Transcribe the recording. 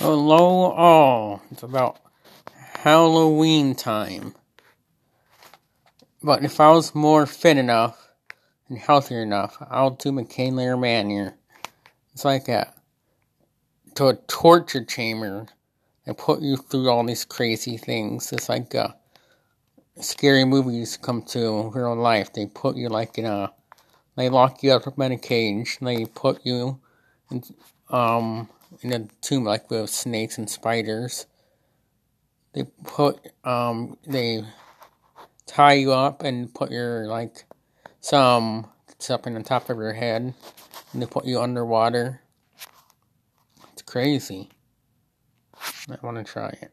Hello all. It's about Halloween time. But if I was more fit enough and healthier enough, I'll do McKamey Manor. It's like a to a torture chamber and put you through all these crazy things. It's like uh, scary movies come to real life. They put you like in a they lock you up in a cage. They put you in um in a tomb like with snakes and spiders. They put um they tie you up and put your like some something on top of your head and they put you underwater. It's crazy. I want to try it.